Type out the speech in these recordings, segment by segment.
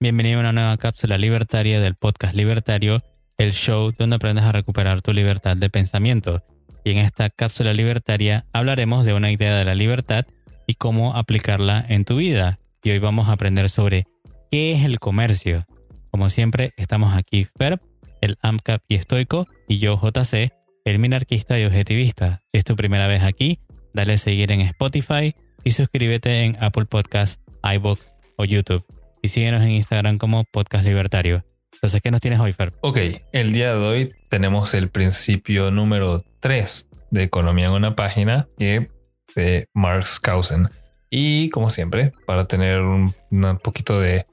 Bienvenido a una nueva cápsula libertaria del podcast Libertario, el show donde aprendes a recuperar tu libertad de pensamiento. Y en esta cápsula libertaria hablaremos de una idea de la libertad y cómo aplicarla en tu vida. Y hoy vamos a aprender sobre qué es el comercio. Como siempre, estamos aquí Ferb, el AMCAP y estoico, y yo JC, el minarquista y objetivista. Es tu primera vez aquí, dale a seguir en Spotify y suscríbete en Apple Podcasts, iBox o YouTube. Y síguenos en Instagram como Podcast Libertario. Entonces, ¿qué nos tienes hoy, Fer? Ok, el día de hoy tenemos el principio número 3 de Economía en una página de Marx Kausen. Y como siempre, para tener un, un poquito de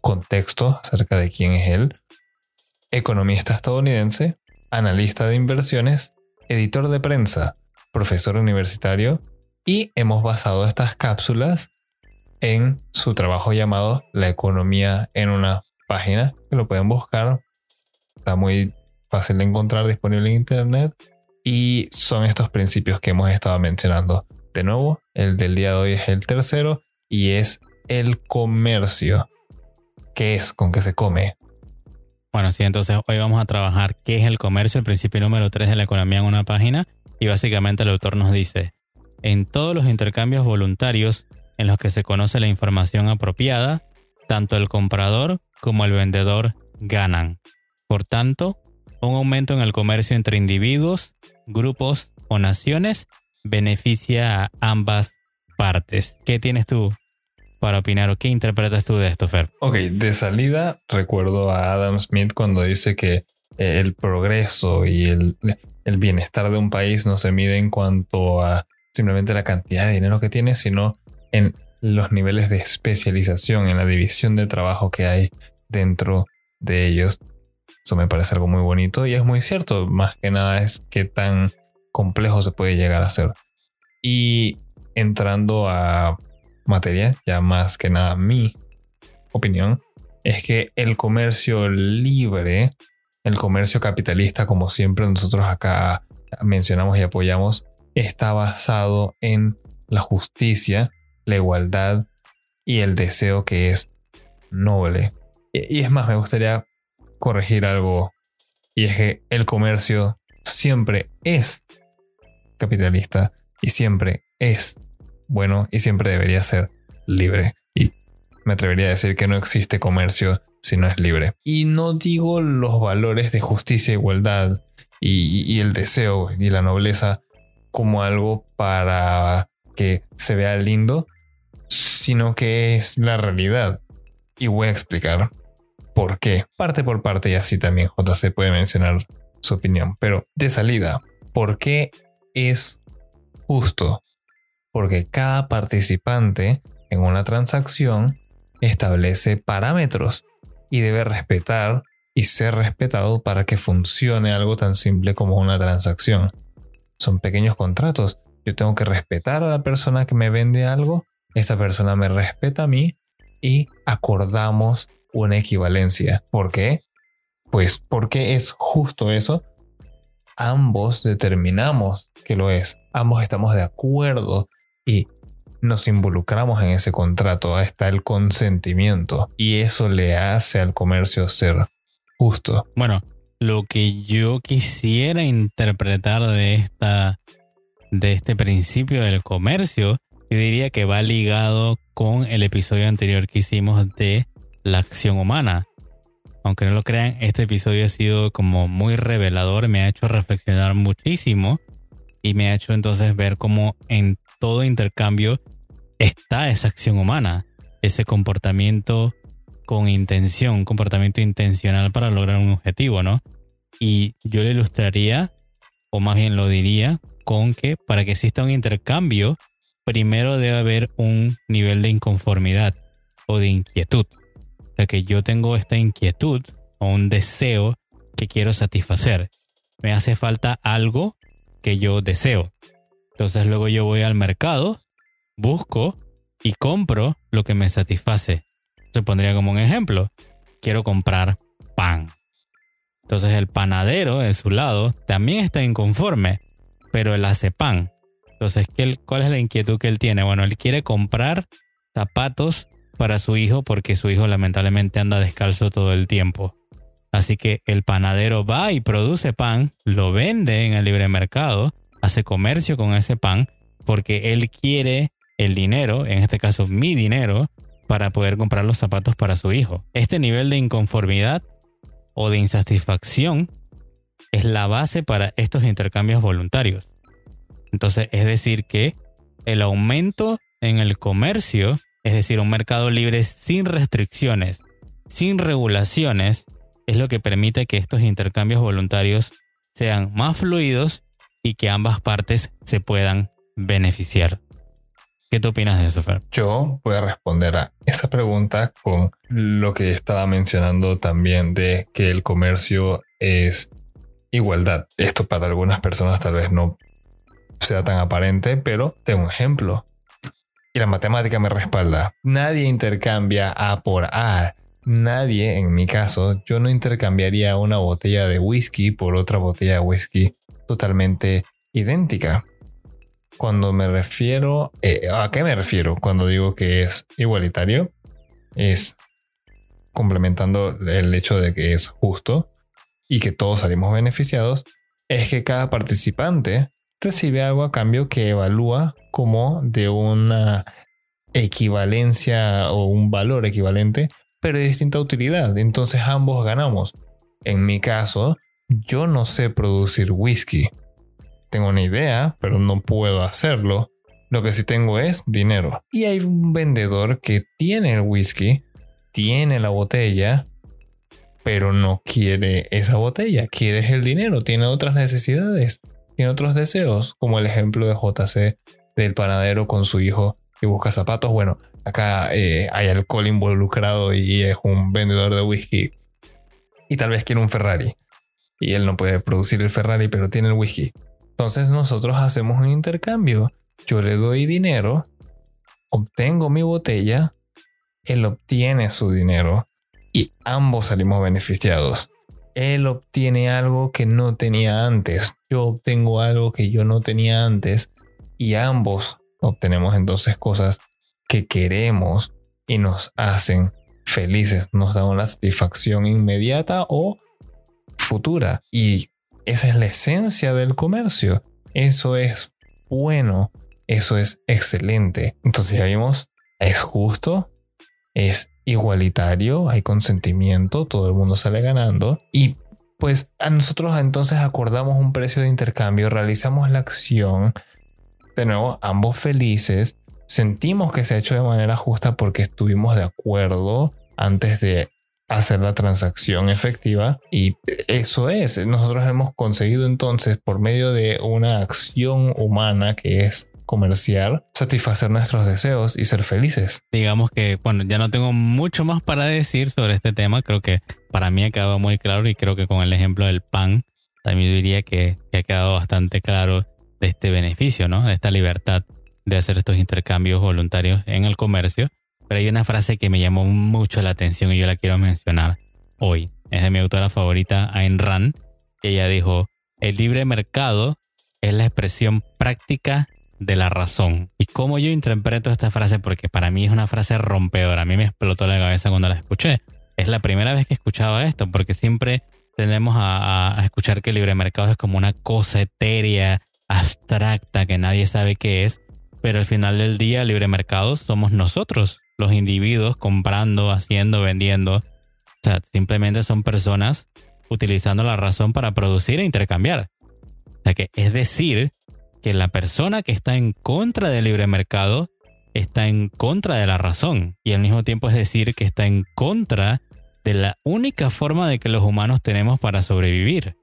contexto acerca de quién es él, economista estadounidense, analista de inversiones, editor de prensa, profesor universitario y hemos basado estas cápsulas en su trabajo llamado La economía en una página, que lo pueden buscar. Está muy fácil de encontrar, disponible en internet. Y son estos principios que hemos estado mencionando. De nuevo, el del día de hoy es el tercero y es el comercio. ¿Qué es? ¿Con qué se come? Bueno, sí, entonces hoy vamos a trabajar qué es el comercio, el principio número 3 de la economía en una página. Y básicamente el autor nos dice, en todos los intercambios voluntarios en los que se conoce la información apropiada, tanto el comprador como el vendedor ganan. Por tanto, un aumento en el comercio entre individuos, grupos o naciones beneficia a ambas partes. ¿Qué tienes tú para opinar o qué interpretas tú de esto, Fer? Ok, de salida recuerdo a Adam Smith cuando dice que eh, el progreso y el, el bienestar de un país no se mide en cuanto a simplemente la cantidad de dinero que tiene, sino en los niveles de especialización, en la división de trabajo que hay dentro de ellos. Eso me parece algo muy bonito y es muy cierto. Más que nada es qué tan complejo se puede llegar a ser. Y entrando a materia, ya más que nada mi opinión, es que el comercio libre, el comercio capitalista, como siempre nosotros acá mencionamos y apoyamos, está basado en la justicia, la igualdad y el deseo que es noble. Y es más, me gustaría corregir algo, y es que el comercio siempre es capitalista y siempre es bueno y siempre debería ser libre. Y me atrevería a decir que no existe comercio si no es libre. Y no digo los valores de justicia, igualdad y el deseo y la nobleza como algo para que se vea lindo, sino que es la realidad. Y voy a explicar por qué, parte por parte, y así también JC puede mencionar su opinión. Pero de salida, ¿por qué es justo? Porque cada participante en una transacción establece parámetros y debe respetar y ser respetado para que funcione algo tan simple como una transacción. Son pequeños contratos. Yo tengo que respetar a la persona que me vende algo esa persona me respeta a mí y acordamos una equivalencia. ¿Por qué? Pues porque es justo eso. Ambos determinamos que lo es. Ambos estamos de acuerdo y nos involucramos en ese contrato. Ahí está el consentimiento. Y eso le hace al comercio ser justo. Bueno, lo que yo quisiera interpretar de esta de este principio del comercio yo diría que va ligado con el episodio anterior que hicimos de la acción humana. Aunque no lo crean, este episodio ha sido como muy revelador, me ha hecho reflexionar muchísimo y me ha hecho entonces ver cómo en todo intercambio está esa acción humana, ese comportamiento con intención, comportamiento intencional para lograr un objetivo, ¿no? Y yo lo ilustraría, o más bien lo diría, con que para que exista un intercambio, primero debe haber un nivel de inconformidad o de inquietud. O sea que yo tengo esta inquietud o un deseo que quiero satisfacer. Me hace falta algo que yo deseo. Entonces luego yo voy al mercado, busco y compro lo que me satisface. Se pondría como un ejemplo. Quiero comprar pan. Entonces el panadero de su lado también está inconforme, pero él hace pan. Entonces, ¿cuál es la inquietud que él tiene? Bueno, él quiere comprar zapatos para su hijo porque su hijo lamentablemente anda descalzo todo el tiempo. Así que el panadero va y produce pan, lo vende en el libre mercado, hace comercio con ese pan porque él quiere el dinero, en este caso mi dinero, para poder comprar los zapatos para su hijo. Este nivel de inconformidad o de insatisfacción es la base para estos intercambios voluntarios. Entonces, es decir que el aumento en el comercio, es decir, un mercado libre sin restricciones, sin regulaciones, es lo que permite que estos intercambios voluntarios sean más fluidos y que ambas partes se puedan beneficiar. ¿Qué tú opinas de eso, Fer? Yo voy a responder a esa pregunta con lo que estaba mencionando también de que el comercio es igualdad. Esto para algunas personas tal vez no sea tan aparente, pero tengo un ejemplo. Y la matemática me respalda. Nadie intercambia A por A. Nadie, en mi caso, yo no intercambiaría una botella de whisky por otra botella de whisky totalmente idéntica. Cuando me refiero, eh, ¿a qué me refiero cuando digo que es igualitario? Es complementando el hecho de que es justo y que todos salimos beneficiados, es que cada participante recibe algo a cambio que evalúa como de una equivalencia o un valor equivalente, pero de distinta utilidad. Entonces ambos ganamos. En mi caso, yo no sé producir whisky. Tengo una idea, pero no puedo hacerlo. Lo que sí tengo es dinero. Y hay un vendedor que tiene el whisky, tiene la botella, pero no quiere esa botella, quiere el dinero, tiene otras necesidades, tiene otros deseos, como el ejemplo de JC del panadero con su hijo que busca zapatos. Bueno, acá eh, hay alcohol involucrado y es un vendedor de whisky y tal vez quiere un Ferrari. Y él no puede producir el Ferrari, pero tiene el whisky. Entonces nosotros hacemos un intercambio. Yo le doy dinero, obtengo mi botella, él obtiene su dinero y ambos salimos beneficiados. Él obtiene algo que no tenía antes, yo obtengo algo que yo no tenía antes y ambos obtenemos entonces cosas que queremos y nos hacen felices, nos dan una satisfacción inmediata o futura. Y esa es la esencia del comercio. Eso es bueno, eso es excelente. Entonces ya vimos, es justo, es igualitario, hay consentimiento, todo el mundo sale ganando. Y pues a nosotros entonces acordamos un precio de intercambio, realizamos la acción, de nuevo ambos felices, sentimos que se ha hecho de manera justa porque estuvimos de acuerdo antes de hacer la transacción efectiva. Y eso es, nosotros hemos conseguido entonces por medio de una acción humana que es comercial, satisfacer nuestros deseos y ser felices. Digamos que, bueno, ya no tengo mucho más para decir sobre este tema, creo que para mí ha quedado muy claro y creo que con el ejemplo del pan también diría que, que ha quedado bastante claro de este beneficio, ¿no? De esta libertad de hacer estos intercambios voluntarios en el comercio pero hay una frase que me llamó mucho la atención y yo la quiero mencionar hoy. Es de mi autora favorita, Ayn Rand, que ella dijo, el libre mercado es la expresión práctica de la razón. Y cómo yo interpreto esta frase, porque para mí es una frase rompedora, a mí me explotó la cabeza cuando la escuché. Es la primera vez que escuchaba esto, porque siempre tendemos a, escuchar que el libre mercado es como una cosa etérea, abstracta, que nadie sabe qué es. Pero al final del día, el libre mercado somos nosotros, los individuos comprando, haciendo, vendiendo. O sea, simplemente son personas utilizando la razón para producir e intercambiar. O sea que es decir que la persona que está en contra del libre mercado está en contra de la razón y al mismo tiempo es decir que está en contra de la única forma de que los humanos tenemos para sobrevivir.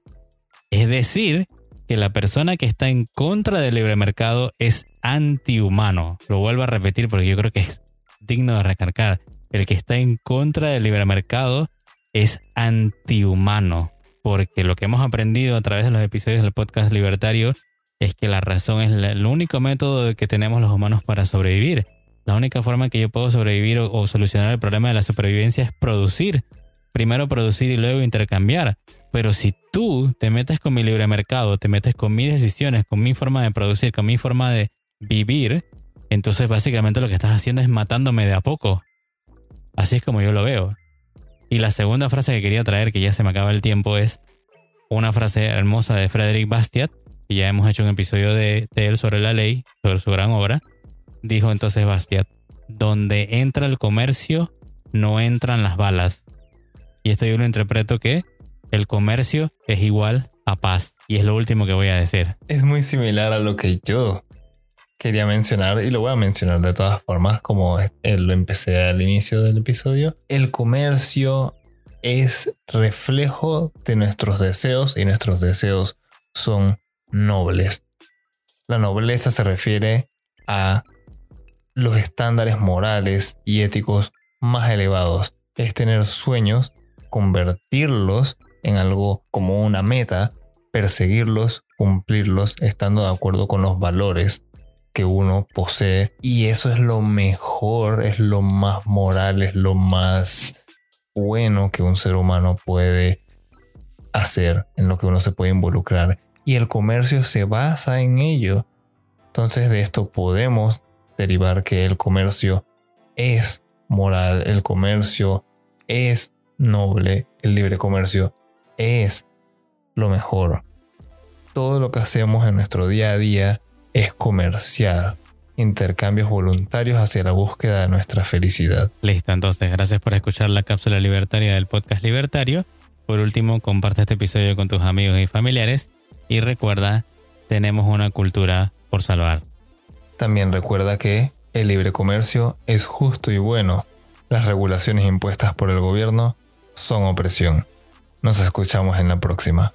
Es decir, que la persona que está en contra del libre mercado es antihumano. Lo vuelvo a repetir porque yo creo que es digno de recargar. El que está en contra del libre mercado es antihumano, porque lo que hemos aprendido a través de los episodios del podcast libertario es que la razón es el único método que tenemos los humanos para sobrevivir. La única forma que yo puedo sobrevivir o, solucionar el problema de la supervivencia es producir. Primero producir y luego intercambiar. Pero si tú te metes con mi libre mercado, te metes con mis decisiones, con mi forma de producir, con mi forma de vivir, entonces básicamente lo que estás haciendo es matándome de a poco. Así es como yo lo veo. Y la segunda frase que quería traer, que ya se me acaba el tiempo, es una frase hermosa de Frederick Bastiat, y ya hemos hecho un episodio de, de él sobre la ley, sobre su gran obra. Dijo entonces Bastiat, donde entra el comercio, no entran las balas. Y esto yo lo interpreto que el comercio es igual a paz. Y es lo último que voy a decir. Es muy similar a lo que yo quería mencionar y lo voy a mencionar de todas formas como lo empecé al inicio del episodio. El comercio es reflejo de nuestros deseos y nuestros deseos son nobles. La nobleza se refiere a los estándares morales y éticos más elevados. Es tener sueños, convertirlos en algo como una meta, perseguirlos, cumplirlos, estando de acuerdo con los valores que uno posee. Y eso es lo mejor, es lo más moral, es lo más bueno que un ser humano puede hacer, en lo que uno se puede involucrar y el comercio se basa en ello. Entonces de esto podemos derivar que el comercio es moral, el comercio es noble, el libre comercio es lo mejor. Todo lo que hacemos en nuestro día a día es comercial, intercambios voluntarios hacia la búsqueda de nuestra felicidad. Listo, entonces gracias por escuchar la cápsula libertaria del podcast libertario. Por último, comparte este episodio con tus amigos y familiares y recuerda, tenemos una cultura por salvar. También recuerda que el libre comercio es justo y bueno. Las regulaciones impuestas por el gobierno son opresión. Nos escuchamos en la próxima.